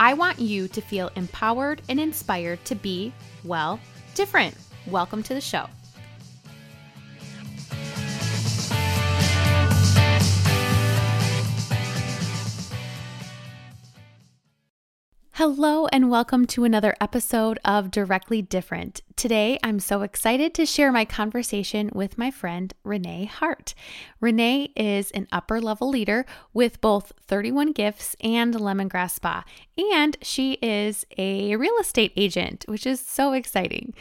I want you to feel empowered and inspired to be, well, different. Welcome to the show. Hello, and welcome to another episode of Directly Different. Today, I'm so excited to share my conversation with my friend Renee Hart. Renee is an upper level leader with both 31 Gifts and Lemongrass Spa, and she is a real estate agent, which is so exciting.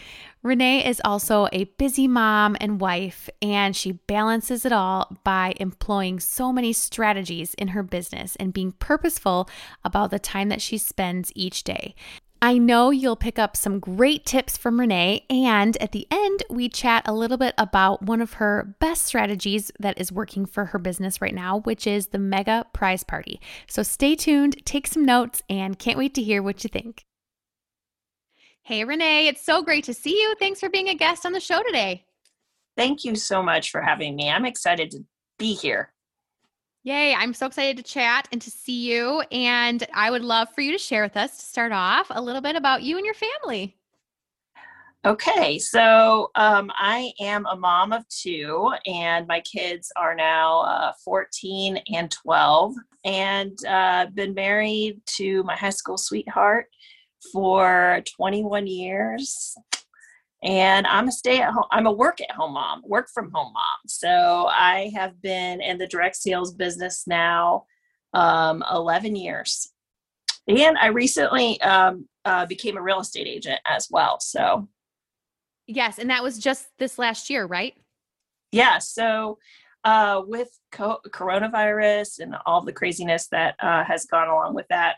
Renee is also a busy mom and wife, and she balances it all by employing so many strategies in her business and being purposeful about the time that she spends each day. I know you'll pick up some great tips from Renee, and at the end, we chat a little bit about one of her best strategies that is working for her business right now, which is the Mega Prize Party. So stay tuned, take some notes, and can't wait to hear what you think. Hey, Renee, it's so great to see you. Thanks for being a guest on the show today. Thank you so much for having me. I'm excited to be here. Yay, I'm so excited to chat and to see you. And I would love for you to share with us to start off a little bit about you and your family. Okay, so um, I am a mom of two, and my kids are now uh, 14 and 12, and uh, been married to my high school sweetheart for 21 years and I'm a stay at home, I'm a work at home mom, work from home mom. So I have been in the direct sales business now um, 11 years. And I recently um, uh, became a real estate agent as well. So, yes. And that was just this last year, right? Yeah. So, uh, with co- coronavirus and all the craziness that uh, has gone along with that,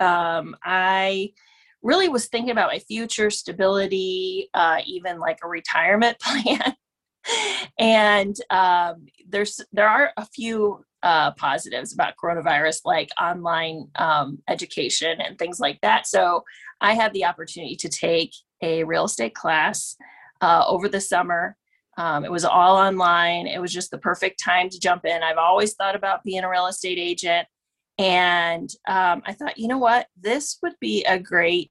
um, I really was thinking about my future stability, uh, even like a retirement plan. and um, there's there are a few uh, positives about coronavirus, like online um, education and things like that. So I had the opportunity to take a real estate class uh, over the summer. Um, it was all online. It was just the perfect time to jump in. I've always thought about being a real estate agent. And um, I thought, you know what? This would be a great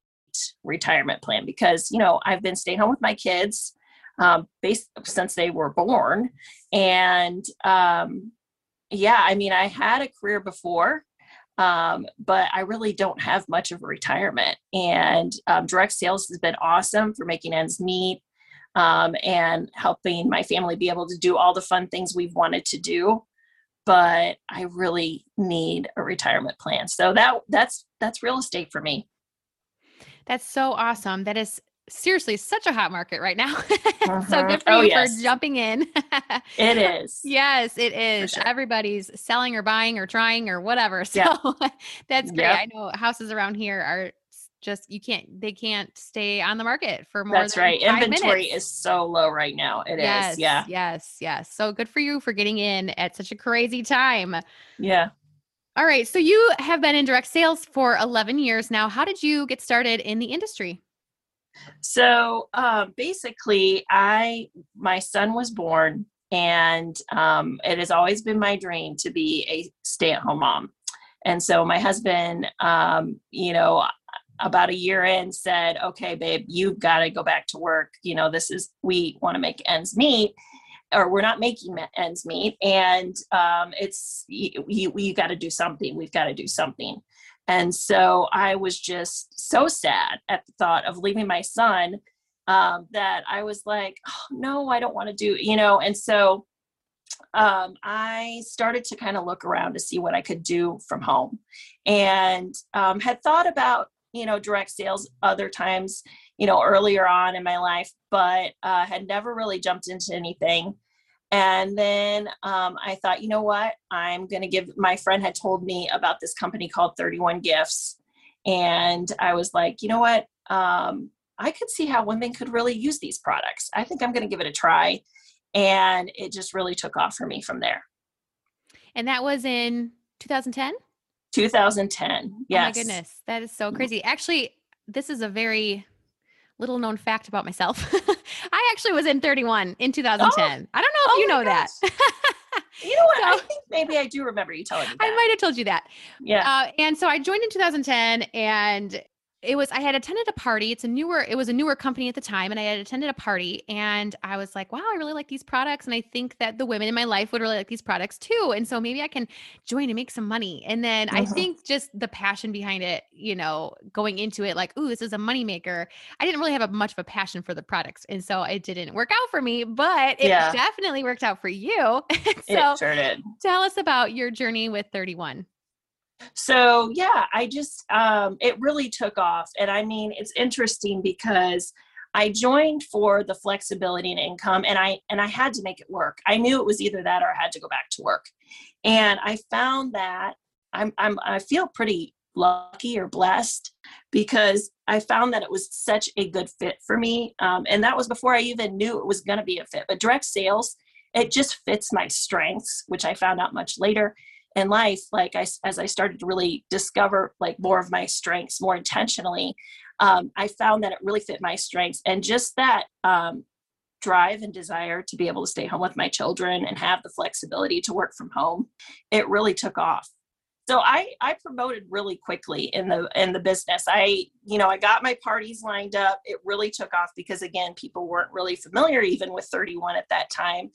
retirement plan because, you know, I've been staying home with my kids um, based, since they were born. And um, yeah, I mean, I had a career before. Um, but I really don't have much of a retirement. And um, direct sales has been awesome for making ends meet um, and helping my family be able to do all the fun things we've wanted to do but I really need a retirement plan. So that that's that's real estate for me. That's so awesome. That is seriously such a hot market right now. Uh-huh. so good for oh, you yes. for jumping in. it is. Yes, it is. Sure. Everybody's selling or buying or trying or whatever. So yeah. that's great. Yep. I know houses around here are just you can't they can't stay on the market for more that's right inventory minutes. is so low right now It yes, is. yeah yes yes so good for you for getting in at such a crazy time yeah all right so you have been in direct sales for 11 years now how did you get started in the industry so um, basically i my son was born and um, it has always been my dream to be a stay-at-home mom and so my husband um, you know about a year in said okay babe you've got to go back to work you know this is we want to make ends meet or we're not making ends meet and um, it's you, you, you got to do something we've got to do something. And so i was just so sad at the thought of leaving my son um, that i was like oh, no i don't want to do you know and so um, I started to kind of look around to see what I could do from home and um, had thought about you know direct sales other times you know earlier on in my life but uh, had never really jumped into anything and then um, i thought you know what i'm going to give my friend had told me about this company called 31 gifts And I was like, you know what? Um, I could see how women could really use these products. I think I'm going to give it a try. And it just really took off for me from there. And that was in 2010? 2010. Yes. Oh my goodness. That is so crazy. Actually, this is a very little known fact about myself. I actually was in 31 in 2010. Oh, I don't know if oh you know that. you know what? So, I think maybe I do remember you telling me that. I might have told you that. Yeah. Uh, and so I joined in 2010 and it was I had attended a party. It's a newer it was a newer company at the time and I had attended a party and I was like, "Wow, I really like these products and I think that the women in my life would really like these products too." And so maybe I can join and make some money. And then mm-hmm. I think just the passion behind it, you know, going into it like, "Ooh, this is a money maker." I didn't really have a, much of a passion for the products. And so it didn't work out for me, but it yeah. definitely worked out for you. so it sure did. Tell us about your journey with 31 so yeah i just um, it really took off and i mean it's interesting because i joined for the flexibility and income and i and i had to make it work. I knew it was either that or i had to go back to work. And i found that i'm, I'm i feel pretty lucky or blessed because i found that it was such a good fit for me um, and that was before i even knew it was going to be a fit. But direct sales it just fits my strengths which i found out much later in life like I, as i started to really discover like more of my strengths more intentionally um, i found that it really fit my strengths and just that um, drive and desire to be able to stay home with my children and have the flexibility to work from home it really took off. So i i promoted really quickly in the in the business. I you know i got my parties lined up. It really took off because again people weren't really familiar even with 31 at that time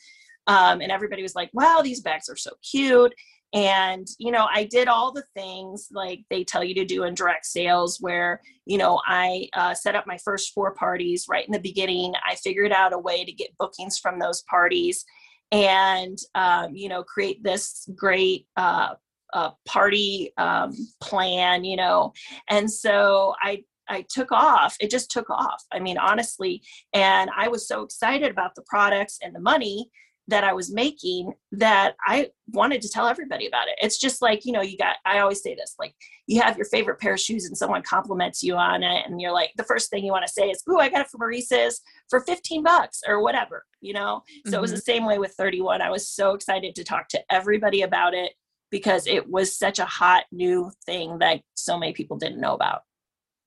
um, and everybody was like wow these bags are so cute and you know i did all the things like they tell you to do in direct sales where you know i uh, set up my first four parties right in the beginning i figured out a way to get bookings from those parties and um, you know create this great uh, uh, party um, plan you know and so i I took off. It just took off. I mean, honestly, and I was so excited about the products and the money that I was making that I wanted to tell everybody about it. It's just like, you know, you got, I always say this, like you have your favorite pair of shoes and someone compliments you on it. And you're like, the first thing you want to say is, Ooh, I got it from Maurices for 15 bucks or whatever, you know? So mm-hmm. it was the mm-hmm. same way with 31. I was so excited to talk to everybody about it because it was such a hot new thing that so many people didn't know about.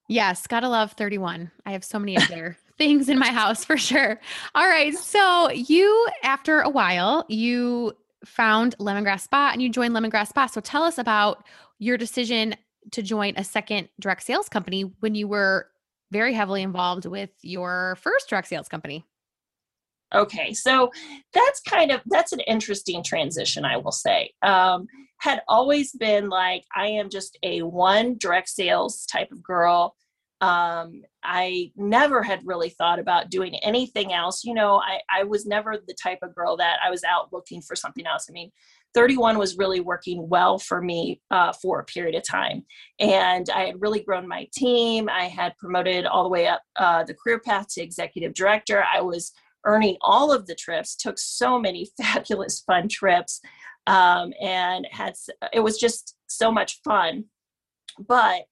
Yes, gotta love 31. I have so many of their things in my house for sure. All right. So you, after a while, you found Lemongrass Spa and you joined Lemongrass Spa. So tell us about your decision to join a second direct sales company when you were very heavily involved with your first direct sales company. Okay, so that's kind of that's an interesting transition, I will say. Um, had always been like I am just a one direct sales type of girl um, I never had really thought about doing anything else. You know, I, I was never the type of girl that I was out looking for something else. I mean, 31 was really working well for me uh, for a period of time. And I had really grown my team. I had promoted all the way up uh, the career path to executive director. I was earning all of the trips, took so many fabulous, fun trips, um, and had it was just so much fun. But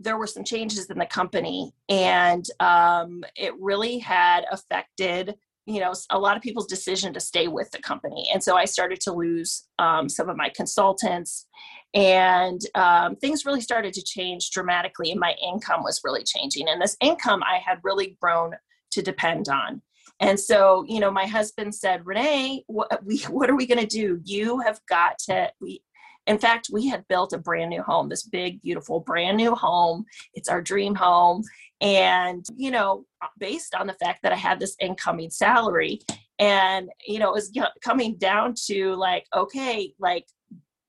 there were some changes in the company and um, it really had affected you know a lot of people's decision to stay with the company. And so i started to lose um, some of my consultants and um, things really started to change dramatically and my income was really changing. And this income i had really grown to depend on. And so you know my husband said renee what, we, what are we going to do? You have got to we in fact, we had built a brand new home, this big, beautiful, brand new home. It's our dream home. And, you know, based on the fact that I had this incoming salary, and, you know, it was coming down to like, okay, like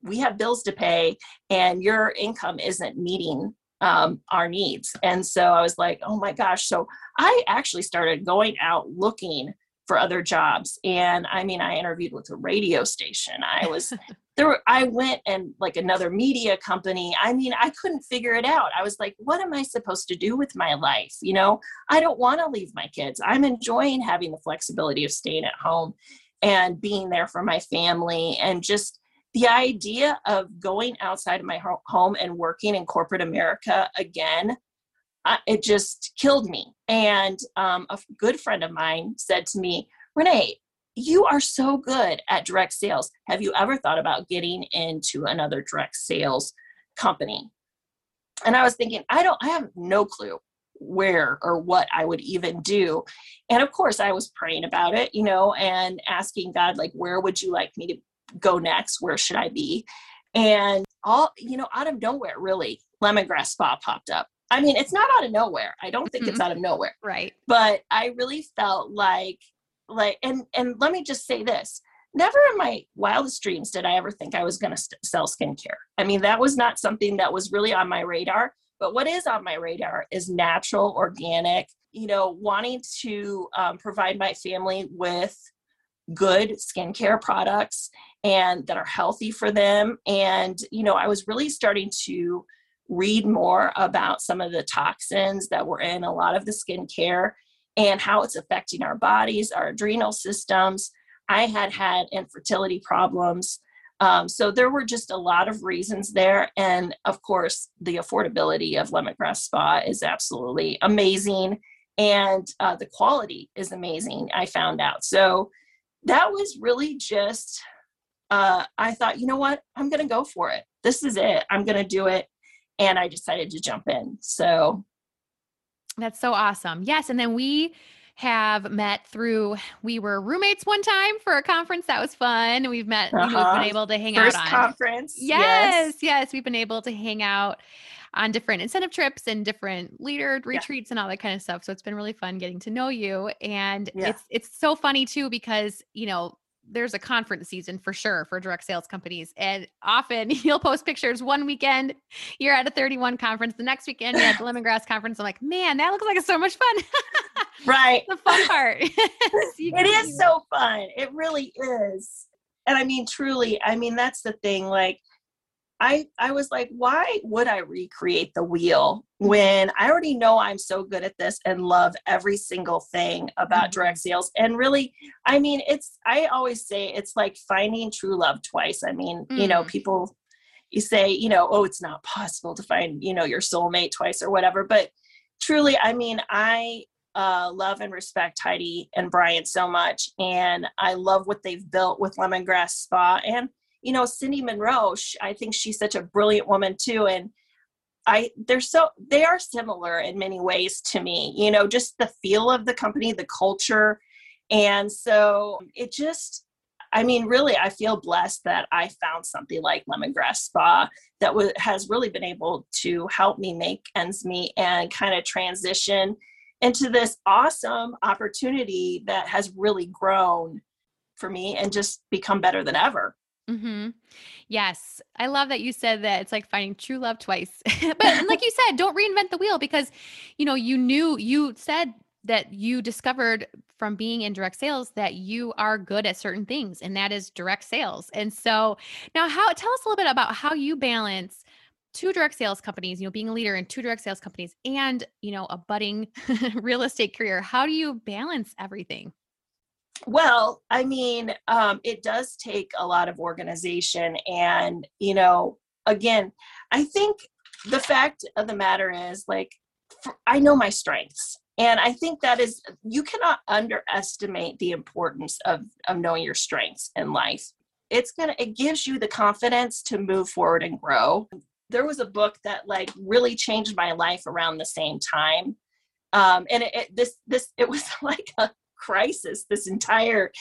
we have bills to pay, and your income isn't meeting um, our needs. And so I was like, oh my gosh. So I actually started going out looking for other jobs. And I mean, I interviewed with a radio station. I was there were, I went and like another media company. I mean, I couldn't figure it out. I was like, what am I supposed to do with my life? You know, I don't want to leave my kids. I'm enjoying having the flexibility of staying at home and being there for my family and just the idea of going outside of my home and working in corporate America again, I, it just killed me. And um, a good friend of mine said to me, Renee, you are so good at direct sales. Have you ever thought about getting into another direct sales company? And I was thinking, I don't, I have no clue where or what I would even do. And of course, I was praying about it, you know, and asking God, like, where would you like me to go next? Where should I be? And all, you know, out of nowhere, really, lemongrass spa popped up. I mean, it's not out of nowhere. I don't think mm-hmm. it's out of nowhere. Right. But I really felt like, like, and and let me just say this: never in my wildest dreams did I ever think I was going to st- sell skincare. I mean, that was not something that was really on my radar. But what is on my radar is natural, organic, you know, wanting to um, provide my family with good skincare products and that are healthy for them. And, you know, I was really starting to read more about some of the toxins that were in a lot of the skincare and how it's affecting our bodies, our adrenal systems. I had had infertility problems um, so there were just a lot of reasons there. And of course, the affordability of Lemongrass Spa is absolutely amazing. And uh, the quality is amazing, I found out. So that was really just, uh, I thought, you know what? I'm going to go for it. This is it. I'm going to do it. And I decided to jump in. So that's so awesome. Yes. And then we, have met through we were roommates one time for a conference that was fun we've met uh-huh. we've been able to hang First out on conference yes, yes yes we've been able to hang out on different incentive trips and different leader retreats yeah. and all that kind of stuff so it's been really fun getting to know you and yeah. it's it's so funny too because you know there's a conference season for sure for direct sales companies. And often you'll post pictures one weekend, you're at a 31 conference, the next weekend you're at the lemongrass conference. I'm like, man, that looks like it's so much fun. right. the fun part. it is so fun. It really is. And I mean, truly, I mean, that's the thing. Like, I I was like, why would I recreate the wheel when I already know I'm so good at this and love every single thing about mm-hmm. direct sales? And really, I mean, it's I always say it's like finding true love twice. I mean, mm. you know, mm. people you say, you know, oh, it's not possible to find, you know, your soulmate twice or whatever. But truly, I mean, I uh, love and respect Heidi and Brian so much, and I love what they've built with Lemongrass Spa and you know cindy monroe she, i think she's such a brilliant woman too and i they're so they are similar in many ways to me you know just the feel of the company the culture and so it just i mean really i feel blessed that i found something like lemongrass spa that w- has really been able to help me make ends meet and kind of transition into this awesome opportunity that has really grown for me and just become better than ever Mm-hmm. Yes. I love that you said that it's like finding true love twice. but like you said, don't reinvent the wheel because, you know, you knew, you said that you discovered from being in direct sales that you are good at certain things, and that is direct sales. And so now, how tell us a little bit about how you balance two direct sales companies, you know, being a leader in two direct sales companies and, you know, a budding real estate career. How do you balance everything? Well, I mean, um, it does take a lot of organization. And, you know, again, I think the fact of the matter is like, I know my strengths. And I think that is, you cannot underestimate the importance of, of knowing your strengths in life. It's to, it gives you the confidence to move forward and grow. There was a book that like really changed my life around the same time. Um, and it, it, this, this, it was like a, crisis this entire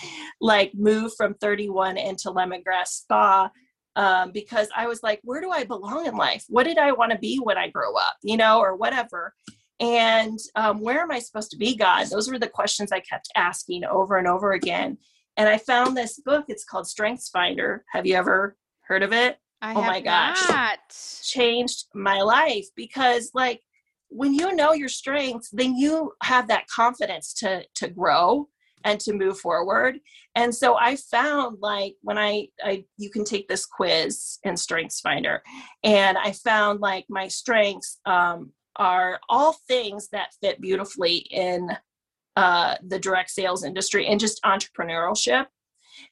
like move from 31 into lemongrass spa um, because i was like where do i belong in life? What did i want to be when i grow up? You know or whatever. And um, where am i supposed to be god? Those were the questions i kept asking over and over again. And i found this book. It's called strengths finder. Have you ever heard of it? I oh my gosh. not. changed my life because like when you know your strengths then you have that confidence to to grow and to move forward and so i found like when i i you can take this quiz in strengths finder and i found like my strengths um, are all things that fit beautifully in uh, the direct sales industry and just entrepreneurship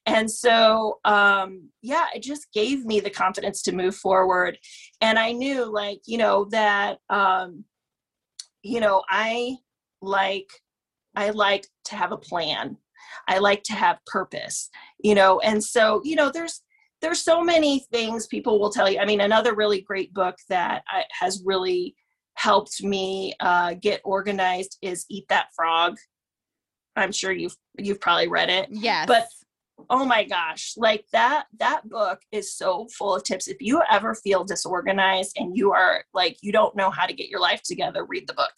And so, um, yeah, it just gave me the confidence to move forward. And I knew, like, you know, that, um, you know, I like, I like to have a plan. I like to have purpose, you know, and so, you know, there's, there's so many things people will tell you. I mean, another really great book that I, has really helped me uh, get organized is Eat That Frog. I'm sure you've you've probably read it. Yes. But oh my gosh, like that that book is so full of tips. If you ever feel disorganized and you are like you don't know how to get your life together, read the book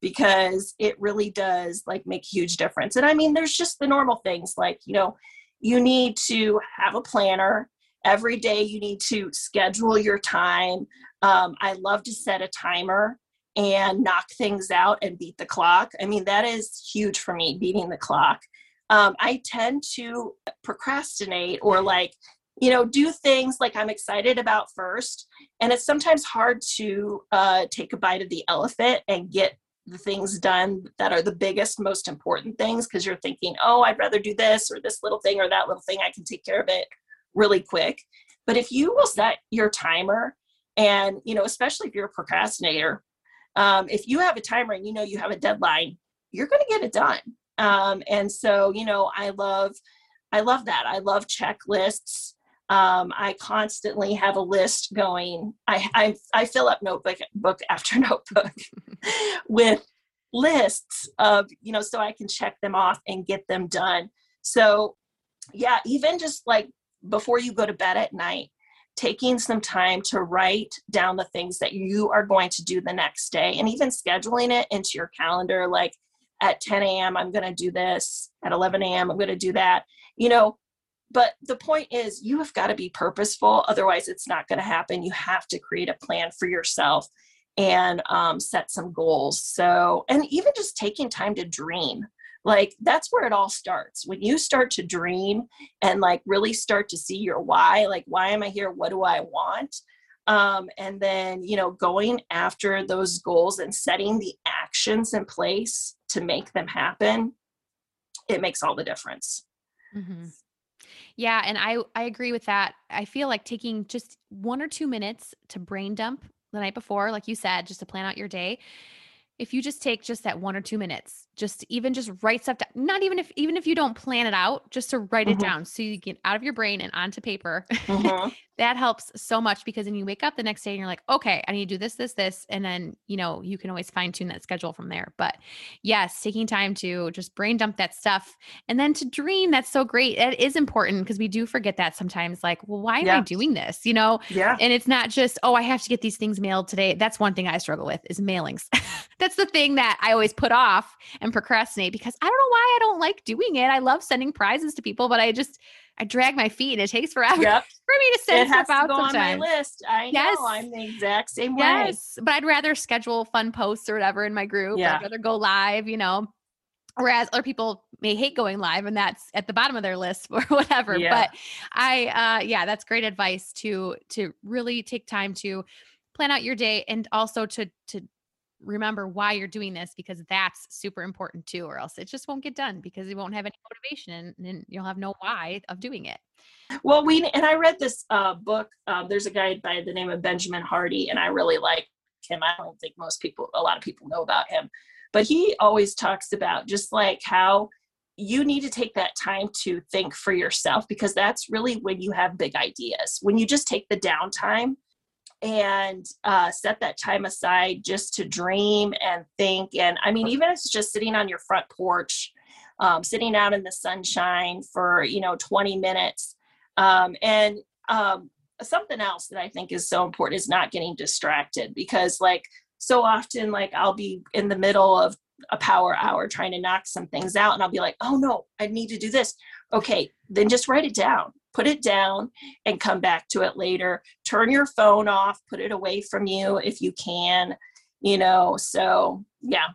because it really does like make huge difference. And I mean, there's just the normal things like, you know, you need to have a planner every day you need to schedule your time um, i love to set a timer and knock things out and beat the clock i mean that is huge for me beating the clock um, i tend to procrastinate or like you know do things like i'm excited about first and it's sometimes hard to uh, take a bite of the elephant and get the things done that are the biggest most important things because you're thinking oh i'd rather do this or this little thing or that little thing i can take care of it really quick. But if you will set your timer, and you know, especially if you're a procrastinator, um, if you have a timer and you know you have a deadline, you're going to get it done. Um, and so, you know, I love, I love that. I love checklists. Um, I constantly have a list going. I, I, I fill up notebook book after notebook with lists of, you know, so I can check them off and get them done. So, yeah, even just like before you go to bed at night, taking some time to write down the things that you are going to do the next day and even scheduling it into your calendar like at 10 a.m i'm going to do this. At 11 a.m i'm going to do that. You know but the point is you have got to be purposeful otherwise it's not going to happen. You have to create a plan for yourself and um, set some goals. So and even just taking time to dream like that's where it all starts. When you start to dream and like really start to see your why like why am i here? What do i want um, and then you know going after those goals and setting the actions in place to make them happen it makes all the difference mm-hmm. yeah and i i agree with that i feel like taking just one or two minutes to brain dump the night before like you said just to plan out your day if you just take just that one or two minutes just even just write stuff down not even if even if you don't plan it out just to write mm-hmm. it down so you get out of your brain and onto paper. Mm-hmm. that helps so much because then you wake up the next day and you're like okay i need to do this this this and then you know you can always fine tune that schedule from there. But yes taking time to just brain dump that stuff and then to dream that's so great. It is important because we do forget that sometimes like well why am yeah. i doing this? You know? Yeah. And it's not just oh i have to get these things mailed today. That's one thing i struggle with is mailings. That's the thing that i always put off and procrastinate because i don't know why i don't like doing it i love sending prizes to people but i just I drag my feet and it takes forever yep. for me to send it stuff out sometimes. on my list. I yes. know I'm the exact same way. Yes, but I'd rather schedule fun posts or whatever in my group. Yeah. I'd rather go live, you know. Whereas other people may hate going live and that's at the bottom of their list or whatever. Yeah. But I uh yeah, that's great advice to to really take time to plan out your day and also to to remember why you're doing this because that's super important too, or else it just won't get done because you won't have any motivation and, and you'll have no why of doing it. Well, we and I read this uh, book. Um, there's a guy by the name of Benjamin Hardy, and I really like him. I don't think most people, a lot of people, know about him, but he always talks about just like how you need to take that time to think for yourself because that's really when you have big ideas. When you just take the downtime and uh, set that time aside just to dream and think. And I mean, even if it's just sitting on your front porch, um, sitting out in the sunshine for, you know, 20 minutes. Um, and um, something else that I think is so important is not getting distracted because, like, so often, like, I'll be in the middle of a power hour trying to knock some things out and I'll be like, oh no, I need to do this. Okay, then just write it down put it down and come back to it later. Turn your phone off, put it away from you if you can, you know. So, yeah.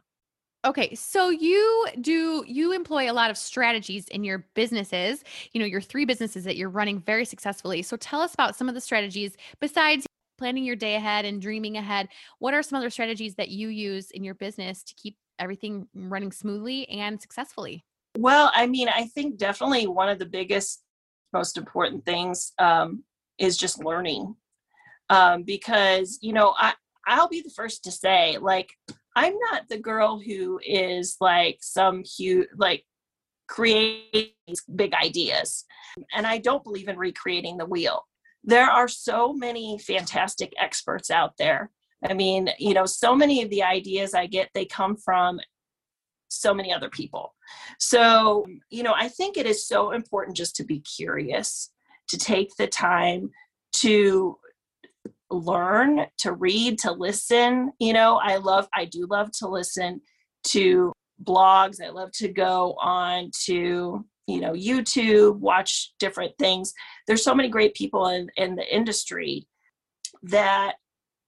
Okay, so you do you employ a lot of strategies in your businesses, you know, your three businesses that you're running very successfully. So tell us about some of the strategies besides planning your day ahead and dreaming ahead. What are some other strategies that you use in your business to keep everything running smoothly and successfully? Well, I mean, I think definitely one of the biggest most important things um, is just learning. Um, because, you know, I, I'll be the first to say, like, I'm not the girl who is like some huge, like, create big ideas. And I don't believe in recreating the wheel. There are so many fantastic experts out there. I mean, you know, so many of the ideas I get, they come from so many other people. So, you know, I think it is so important just to be curious, to take the time to learn, to read, to listen. You know, I love, I do love to listen to blogs. I love to go on to, you know, YouTube, watch different things. There's so many great people in, in the industry that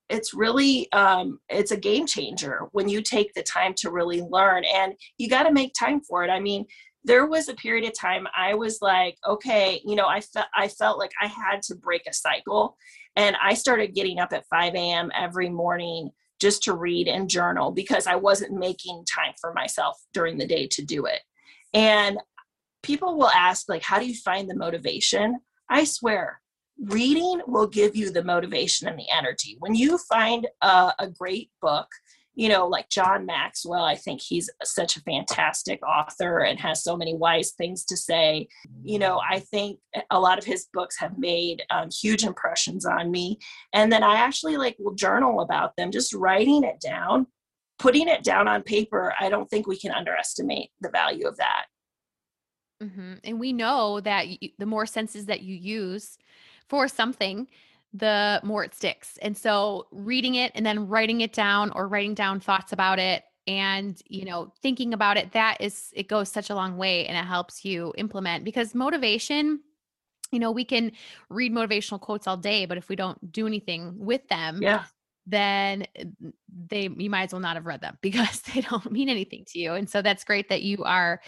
it's really um, it's a game changer when you take the time to really learn and you got to make time for it. I mean there was a period of time i was like okay you know i felt i felt like i had to break a cycle and i started getting up at 5 a.m every morning just to read and journal because i wasn't making time for myself during the day to do it. And people will ask like how do you find the motivation? I swear reading will give you the motivation and the energy. When you find a, a, great book, you know, like John Maxwell, I think he's such a fantastic author and has so many wise things to say. You know, I think a lot of his books have made um, huge impressions on me. And then I actually like will journal about them, just writing it down, putting it down on paper. I don't think we can underestimate the value of that. Mm-hmm. And we know that you, the more senses that you use, for something, the more it sticks. And so reading it and then writing it down or writing down thoughts about it and you know thinking about it that is it goes such a long way and it helps you implement because motivation you know we can read motivational quotes all day but if we don't do anything with them yeah then eh, they you might as well not have read them because they don't mean anything to you and so that's great that you are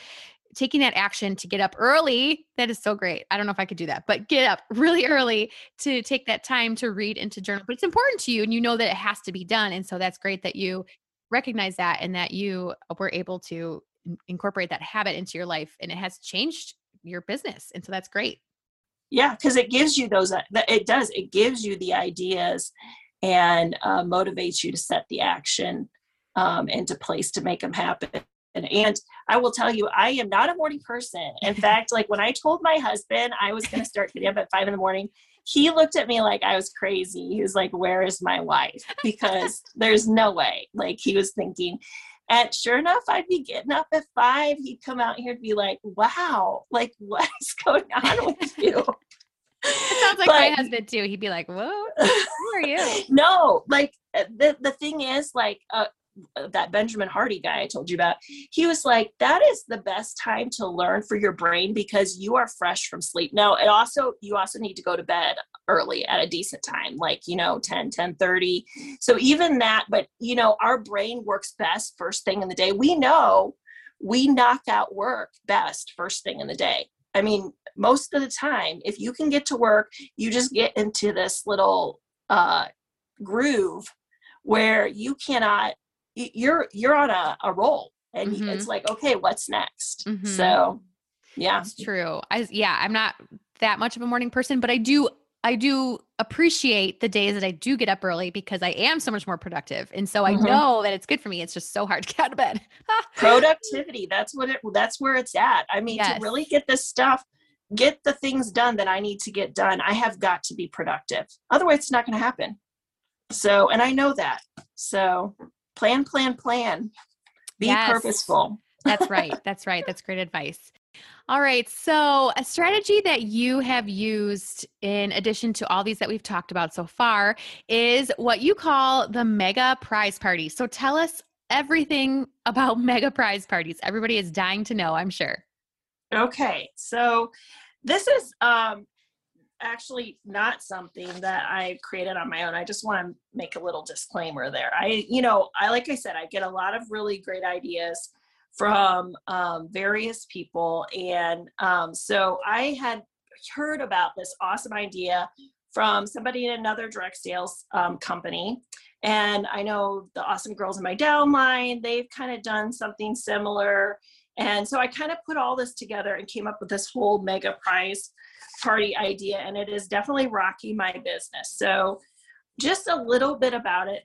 taking that action to get up early that is so great. I don't know if i could do that but get up really early to take that time to read and to journal. But it's important to you and you know that it has to be done and so that's great that you recognize that and that you were able to incorporate that habit into your life and it has changed your business and so that's great. Yeah because it gives you those uh, it does it gives you the ideas and uh, motivates you to set the action um, into place to make them happen and I will tell you, I am not a morning person. In fact, like when I told my husband I was going to start getting up at five in the morning, he looked at me like I was crazy. He was like, Where is my wife? Because there's no way. Like he was thinking. And sure enough, I'd be getting up at five. He'd come out here to be like, Wow, like what's going on with you? It sounds like but, my husband too. He'd be like, "Whoa, who are you?" No, like uh, the the thing is, like, uh, that Benjamin Hardy guy I told you about, he was like, that is the best time to learn for your brain because you are fresh from sleep. Now, it also, you also need to go to bed early at a decent time, like, you know, 10, 10 30. So even that, but you know, our brain works best first thing in the day. We know we knock out work best first thing in the day. I mean, most of the time, if you can get to work, you just get into this little uh, groove where you cannot you're you're on a, a roll and mm-hmm. it's like okay what's next? Mm-hmm. so yeah. It's true. I yeah i'm not that much of a morning person but i do i do appreciate the days that i do get up early because i am so much more productive and so mm-hmm. i know that it's good for me. It's just so hard to get out of bed. Productivity that's what it that's where it's at. I mean yes. to really get this stuff get the things done that i need to get done i have got to be productive. Otherwise it's not going to happen. So and i know that. So plan, plan, plan. Be yes. purposeful. That's right. That's right. That's great advice. All right. So, a strategy that you have used in addition to all these that we've talked about so far is what you call the mega prize party. So, tell us everything about mega prize parties. Everybody is dying to know, I'm sure. Okay. So, this is um, actually not something that I created on my own. I just want to make a little disclaimer there. I, you know, I like I said, I get a lot of really great ideas from um, various people, and um, so I had heard about this awesome idea from somebody in another direct sales um, company. And I know the awesome girls in my downline, they've kind of done something similar And so I kind of put all this together and came up with this whole mega prize party idea. And it is definitely rocking my business. So just a little bit about it.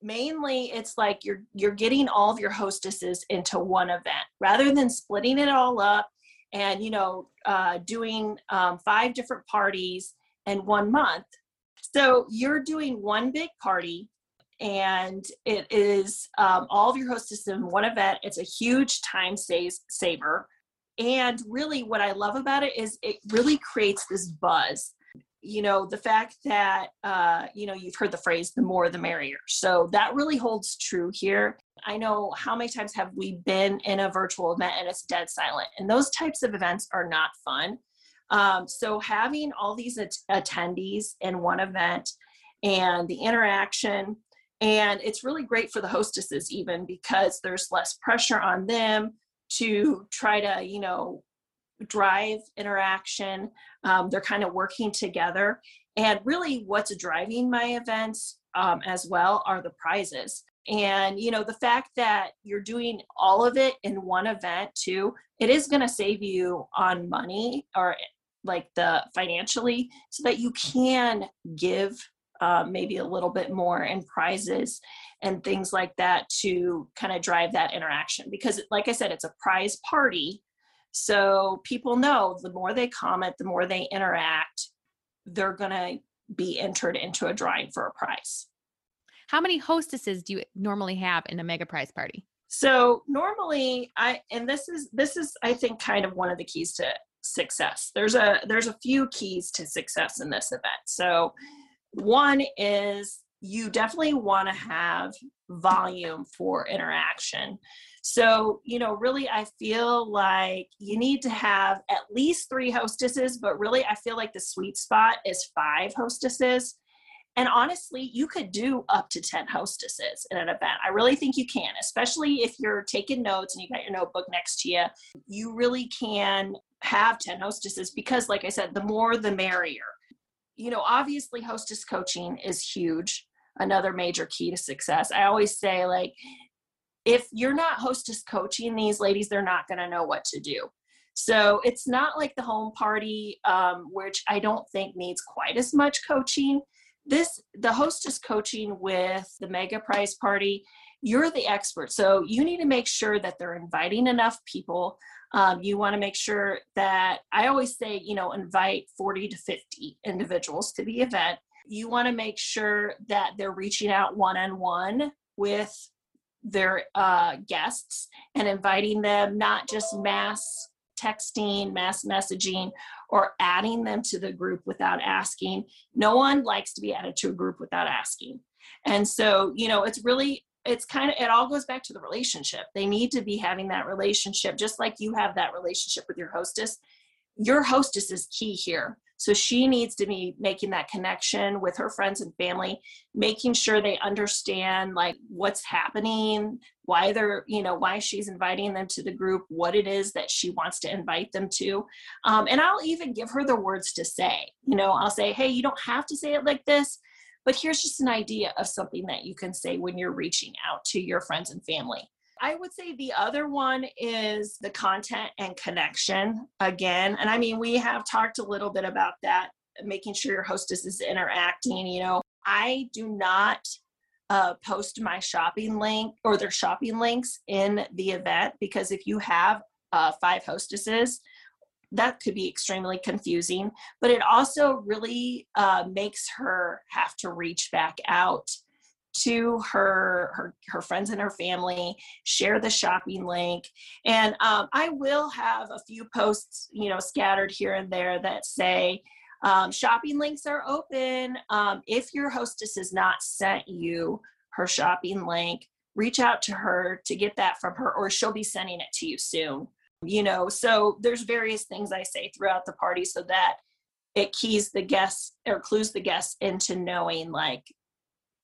Mainly it's like you're you're getting all of your hostesses into one event rather than splitting it all up and you know uh, doing um, five different parties in one month so you're doing one big party and it is um, all of your hostesses in one event. It's a huge time saves, saver. And really what i love about it is it really creates this buzz. You know the fact that uh, you know you've heard the phrase the more the merrier. So that really holds true here. I know how many times have we been in a virtual event and it's dead silent and those types of events are not fun. Um, so having all these at- attendees in one event and the interaction and it's really great for the hostesses even because there's less pressure on them to try to you know drive interaction. Um, they're kind of working together. And really, what's driving my events um, as well are the prizes. And, you know, the fact that you're doing all of it in one event too, it is going to save you on money or like the financially so that you can give uh, maybe a little bit more in prizes and things like that to kind of drive that interaction because like i said it's a prize party so people know the more they comment, the more they interact, they're going to be entered into a drawing for a prize. How many hostesses do you normally have in a mega prize party? So normally I and this is this is I think kind of one of the keys to success. There's a there's a few keys to success in this event. So one is you definitely want to have volume for interaction. So, you know, really, I feel like you need to have at least three hostesses, but really, I feel like the sweet spot is five hostesses. And honestly, you could do up to 10 hostesses in an event. I really think you can, especially if you're taking notes and you got your notebook next to you. You really can have 10 hostesses because, like I said, the more the merrier. You know, obviously, hostess coaching is huge another major key to success. I always say, like, if you're not hostess coaching these ladies, they're not going to know what to do. So it's not like the home party, um, which I don't think needs quite as much coaching. This, the hostess coaching with the mega prize party, you're the expert. So you need to make sure that they're inviting enough people. Um, you want to make sure that I always say, you know, invite 40 to 50 individuals to the event. You want to make sure that they're reaching out one on one with their uh, guests and inviting them, not just mass texting, mass messaging, or adding them to the group without asking. No one likes to be added to a group without asking. And so, you know, it's really, it's kind of, it all goes back to the relationship. They need to be having that relationship, just like you have that relationship with your hostess. Your hostess is key here. So she needs to be making that connection with her friends and family, making sure they understand like what's happening, why they're, you know, why she's inviting them to the group, what it is that she wants to invite them to. Um, and I'll even give her the words to say. You know, I'll say, hey, you don't have to say it like this, but here's just an idea of something that you can say when you're reaching out to your friends and family. I would say the other one is the content and connection again. And I mean, we have talked a little bit about that, making sure your hostess is interacting. You know, I do not uh, post my shopping link or their shopping links in the event because if you have uh, five hostesses, that could be extremely confusing. But it also really uh, makes her have to reach back out to her her her friends and her family share the shopping link and um, i will have a few posts you know scattered here and there that say um, shopping links are open um, if your hostess has not sent you her shopping link reach out to her to get that from her or she'll be sending it to you soon you know so there's various things i say throughout the party so that it keys the guests or clues the guests into knowing like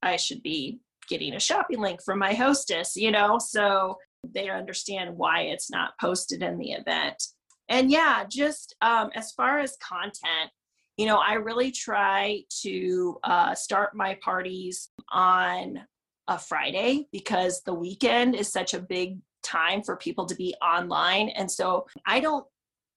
I should be getting a shopping link from my hostess, you know, so they understand why it's not posted in the event. And yeah, just um, as far as content, you know, I really try to uh, start my parties on a Friday because the weekend is such a big time for people to be online. And so I don't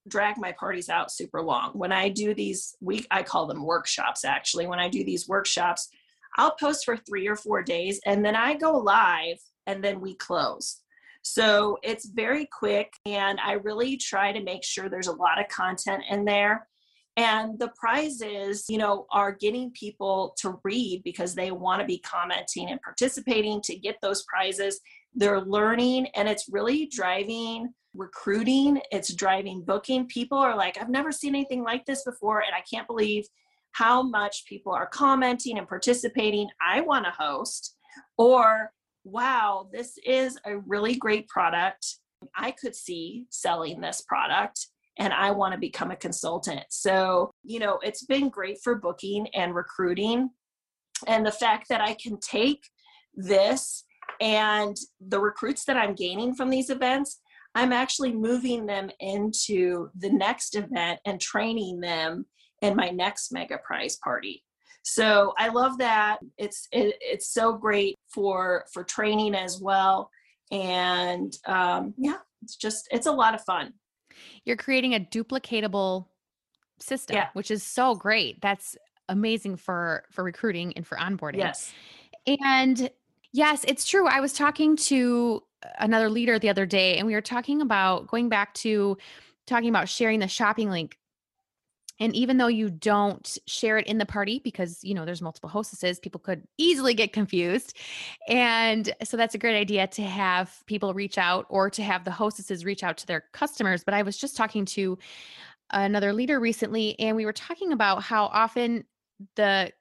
drag my parties out super long. When I do these week, I call them workshops actually. When I do these workshops, I'll post for three or four days and then I go live and then we close. So it's very quick and I really try to make sure there's a lot of content in there. And the prizes, you know, are getting people to read because they want to be commenting and participating to get those prizes. They're learning and it's really driving recruiting, it's driving booking. People are like, I've never seen anything like this before and I can't believe how much people are commenting and participating. I want to host. Or, wow, this is a really great product. I could see selling this product and I want to become a consultant. So, you know, it's been great for booking and recruiting. And the fact that I can take this and the recruits that I'm gaining from these events, I'm actually moving them into the next event and training them in my next mega prize party. So I love that. It's it, it's so great for for training as well, and um, yeah, it's just it's a lot of fun. You're creating a duplicatable system, Yeah. which is so great. That's amazing for for recruiting and for onboarding. Yes. And yes, it's true. I was talking to uh, another leader the other day, and we were talking about going back to talking about sharing the shopping link. And even though you don't share it in the party because, you know, there's multiple hostesses, people could easily get confused. And so that's a great idea to have people reach out or to have the hostesses reach out to their customers. But I was just talking to another leader recently, and we were talking about how often the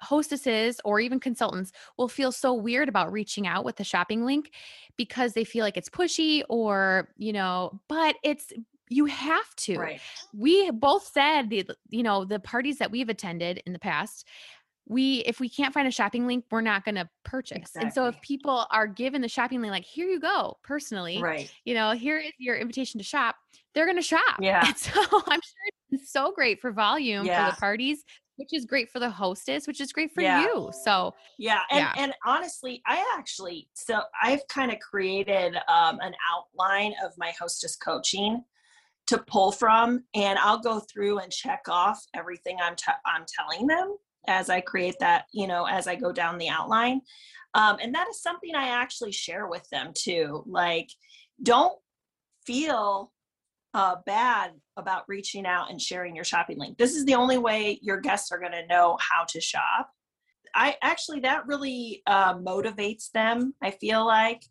hostesses or even consultants will feel so weird about reaching out with the shopping link because they feel like it's pushy or you know but it's you have to Right. we both said the you know the parties that we've attended in the past we if we can't find a shopping link we're not going to purchase and so if people are given the shopping link like here you go personally Right. you know here is your invitation to shop they're going to shop Yeah. and so i'm sure it's so great for volume for the parties which is great for the hostess which is great for Yeah. you so Yeah, and Yeah. and honestly, I actually so I've kind of created um, an outline of my hostess coaching to pull from, and I'll go through and check off everything I'm t- I'm telling them as I create that, you know, as I go down the outline, um, and that is something I actually share with them too. Like, don't feel uh, bad about reaching out and sharing your shopping link. This is the only way your guests are going to know how to shop. I actually that really uh, motivates them. I feel like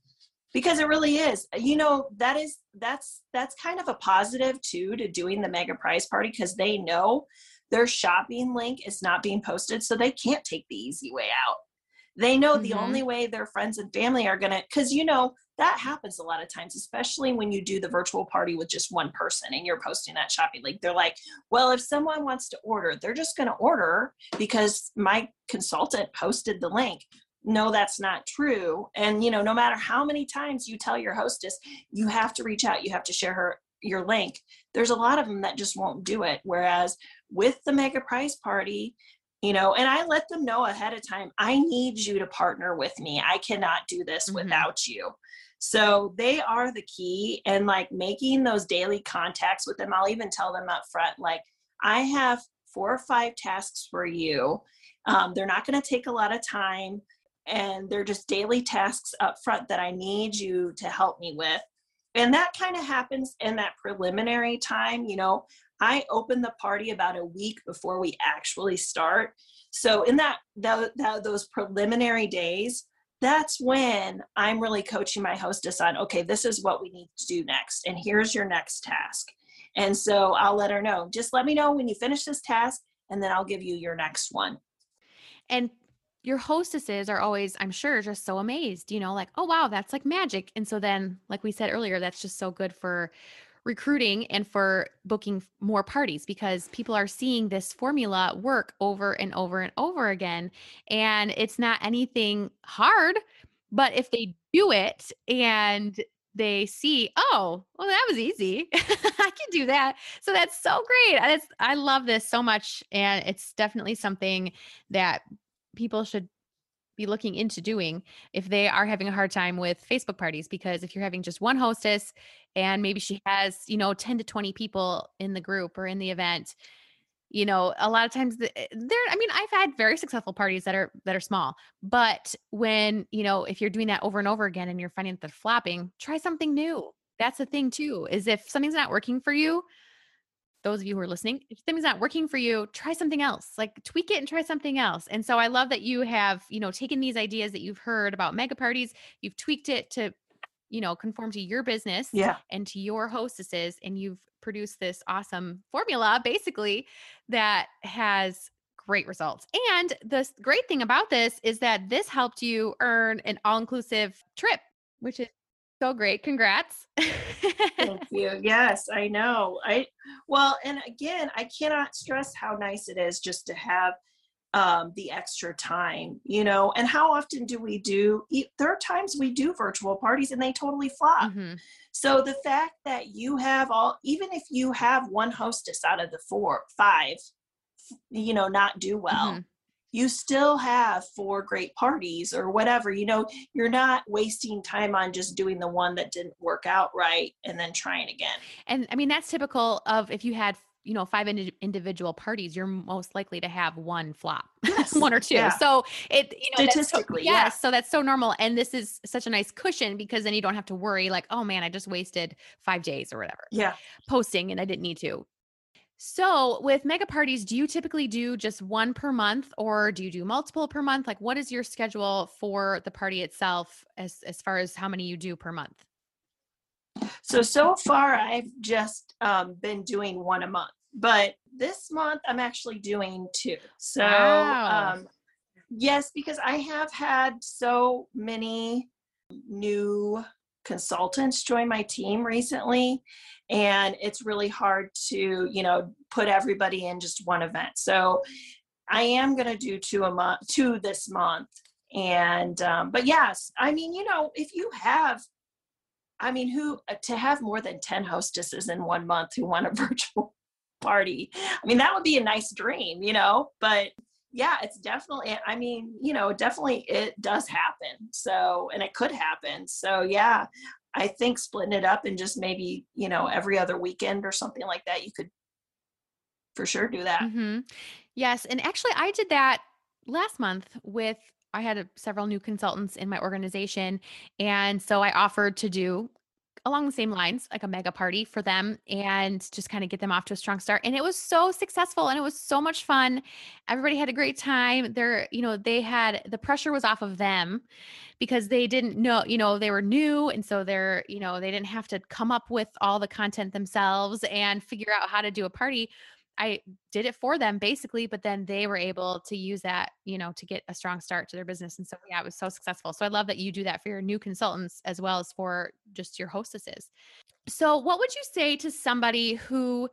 because it really is. You know that is that's that's kind of a positive too to doing the mega prize party because they know their shopping link is not being posted, so they can't take the easy way out. They know the Mhm. only way their friends and family are gonna because you know that happens a lot of times, especially when you do the virtual party with just one person and you're posting that shopping link. They're like, well, if someone wants to order, they're just gonna order because my consultant posted the link. No that's not true. And you know no matter how many times you tell your hostess you have to reach out you have to share her your link there's a lot of them that just won't do it. Whereas with the mega prize party you know and i let them know ahead of time i need you to partner with me. I cannot do this Mhm. without you so they are the key and like making those daily contacts with them i'll even tell them up front like i have four or five tasks for you. Um, they're not going to take a lot of time and they're just daily tasks up front that i need you to help me with. And that kind of happens in that preliminary time you know? I open the party about a week before we actually start. So in that, tho- tho- those preliminary days that's when i'm really coaching my hostess on okay this is what we need to do next and here's your next task. And so i'll let her know just let me know when you finish this task and then i'll give you your next one. And your hostesses are always i'm sure just so amazed you know like oh wow that's like magic. And so then like we said earlier that's just so good for recruiting and for booking more parties because people are seeing this formula work over and over and over again and it's not anything hard but if they do it and they see oh well that was easy. I can do that. So that's so great. It's, i love this so much and it's definitely something that people should be looking into doing if they are having a hard time with Facebook parties because if you're having just one hostess and maybe she has, you know, 10 to 20 people in the group or in the event, you know, a lot of times eh, there I mean, I've had very successful parties that are that are small, but when, you know, if you're doing that over and over again and you're finding that they're flopping, try something new. That's the thing too. Is if something's not working for you, those of you who are listening, if something's not working for you, try something else. Like tweak it and try something else. And so I love that you have, you know, taken these ideas that you've heard about mega parties, you've tweaked it to, you know, conform to your business yeah. and to your hostesses, and you've produced this awesome formula basically that has great results. And the great thing about this is that this helped you earn an all-inclusive trip, which is so great. Congrats. Thank you. Yes, I know. I well, and again, I cannot stress how nice it is just to have um, the extra time, you know. And how often do we do? There are times we do virtual parties and they totally flop. Mm-hmm. So the fact that you have all, even if you have one hostess out of the four, five, you know, not do well. Mm-hmm you still have four great parties or whatever you know you're not wasting time on just doing the one that didn't work out right and then trying again and i mean that's typical of if you had you know five ind- individual parties you're most likely to have one flop yes. one or two yeah. so it you know statistically so, yes yeah. so that's so normal and this is such a nice cushion because then you don't have to worry like oh man i just wasted five days or whatever yeah posting and i didn't need to so, with mega parties, do you typically do just one per month or do you do multiple per month? Like what is your schedule for the party itself as as far as how many you do per month? So so far I've just um, been doing one a month. But this month I'm actually doing two. So wow. um, yes, because I have had so many new consultants join my team recently and it's really hard to you know put everybody in just one event. So i am going to do two a month two this month and um, but yes i mean you know if you have i mean who to have more than 10 hostesses in one month who want a virtual party i mean that would be a nice dream you know but yeah it's definitely i mean you know definitely it does happen so and it could happen so yeah I think splitting it up and just maybe, you know, every other weekend or something like that, you could for sure do that. Mm-hmm. Yes. And actually, I did that last month with, I had several new consultants in my organization. And so I offered to do along the same lines, like a mega party for them and just kind of get them off to a strong start. And it was so successful and it was so much fun. Everybody had a great time. They're, you know, they had the pressure was off of them because they didn't know, you know, they were new. And so they're, you know, they didn't have to come up with all the content themselves and figure out how to do a party. I did it for them basically, but then they were able to use that, you know, to get a strong start to their business. And so, yeah, it was so successful. So I love that you do that for your new consultants as well as for just your hostesses. So, what would you say to somebody who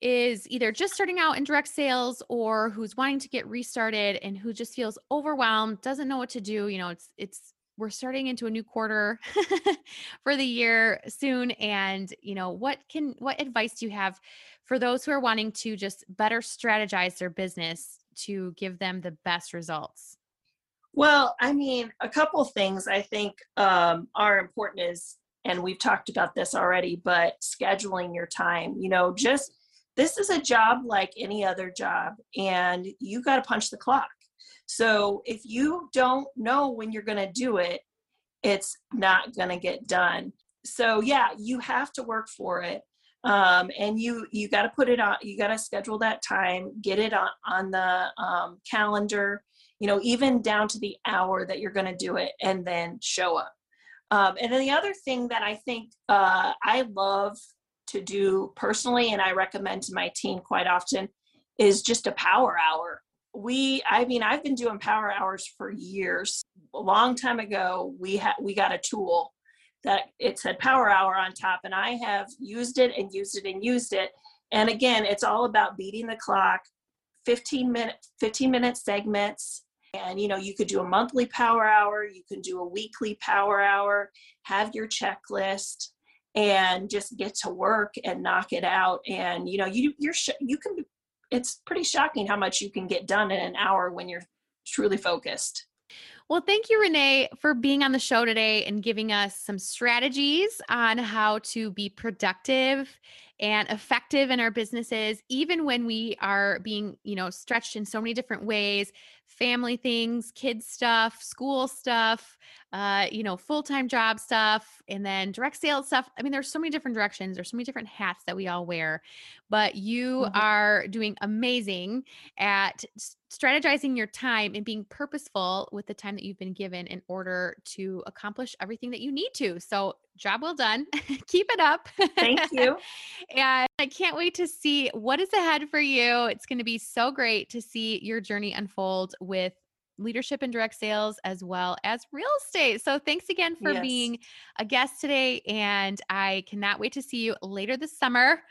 is either just starting out in direct sales or who's wanting to get restarted and who just feels overwhelmed, doesn't know what to do? You know, it's, it's, we're starting into a new quarter for the year soon and you know what can what advice do you have for those who are wanting to just better strategize their business to give them the best results well i mean a couple things i think um, are important is and we've talked about this already but scheduling your time you know just this is a job like any other job and you got to punch the clock so if you don't know when you're going to do it, it's not going to get done. So yeah, you have to work for it. Um, and you you got to put it on you got to schedule that time get it on on the um, calendar you know even down to the hour that you're going to do it and then show up. Um, and then the other thing that i think uh, i love to do personally and i recommend to my team quite often is just a power hour. We i mean i've been doing power hours for years. A long time ago we had we got a tool that it said power hour on top and i have used it and used it and used it. And again it's all about beating the clock 15 minute 15 minute segments. And you know you could do a monthly power hour you can do a weekly power hour have your checklist and just get to work and knock it out. And you know you you're you can it's pretty shocking how much you can get done in an hour when you're truly focused. Well, thank you, Renee, for being on the show today and giving us some strategies on how to be productive and effective in our businesses, even when we are being, you know, stretched in so many different ways family things, kids stuff, school stuff, uh, you know, full time job stuff, and then direct sales stuff. I mean, there's so many different directions, there's so many different hats that we all wear, but you mm-hmm. are doing amazing at strategizing your time and being purposeful with the time that you've been given in order to accomplish everything that you need to. So, job well done. Keep it up. Thank you. and I can't wait to see what is ahead for you. It's going to be so great to see your journey unfold with leadership and direct sales as well as real estate. So thanks again for yes. being a guest today and I cannot wait to see you later this summer.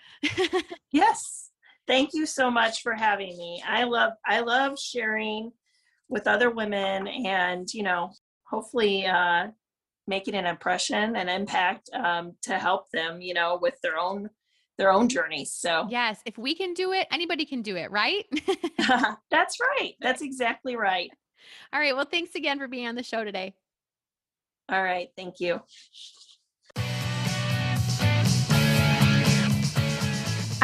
yes. Thank you so much for having me. I love I love sharing with other women and, you know, hopefully uh making an impression and impact um to help them, you know, with their own their own journeys. So, yes, if we can do it, anybody can do it, right? That's right. That's exactly right. All right. Well, thanks again for being on the show today. All right. Thank you.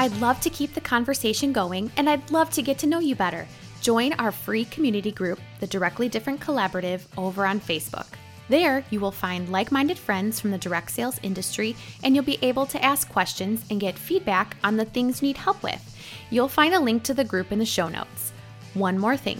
I'd love to keep the conversation going and I'd love to get to know you better. Join our free community group, the Directly Different Collaborative, over on Facebook. There, you will find like minded friends from the direct sales industry and you'll be able to ask questions and get feedback on the things you need help with. You'll find a link to the group in the show notes. One more thing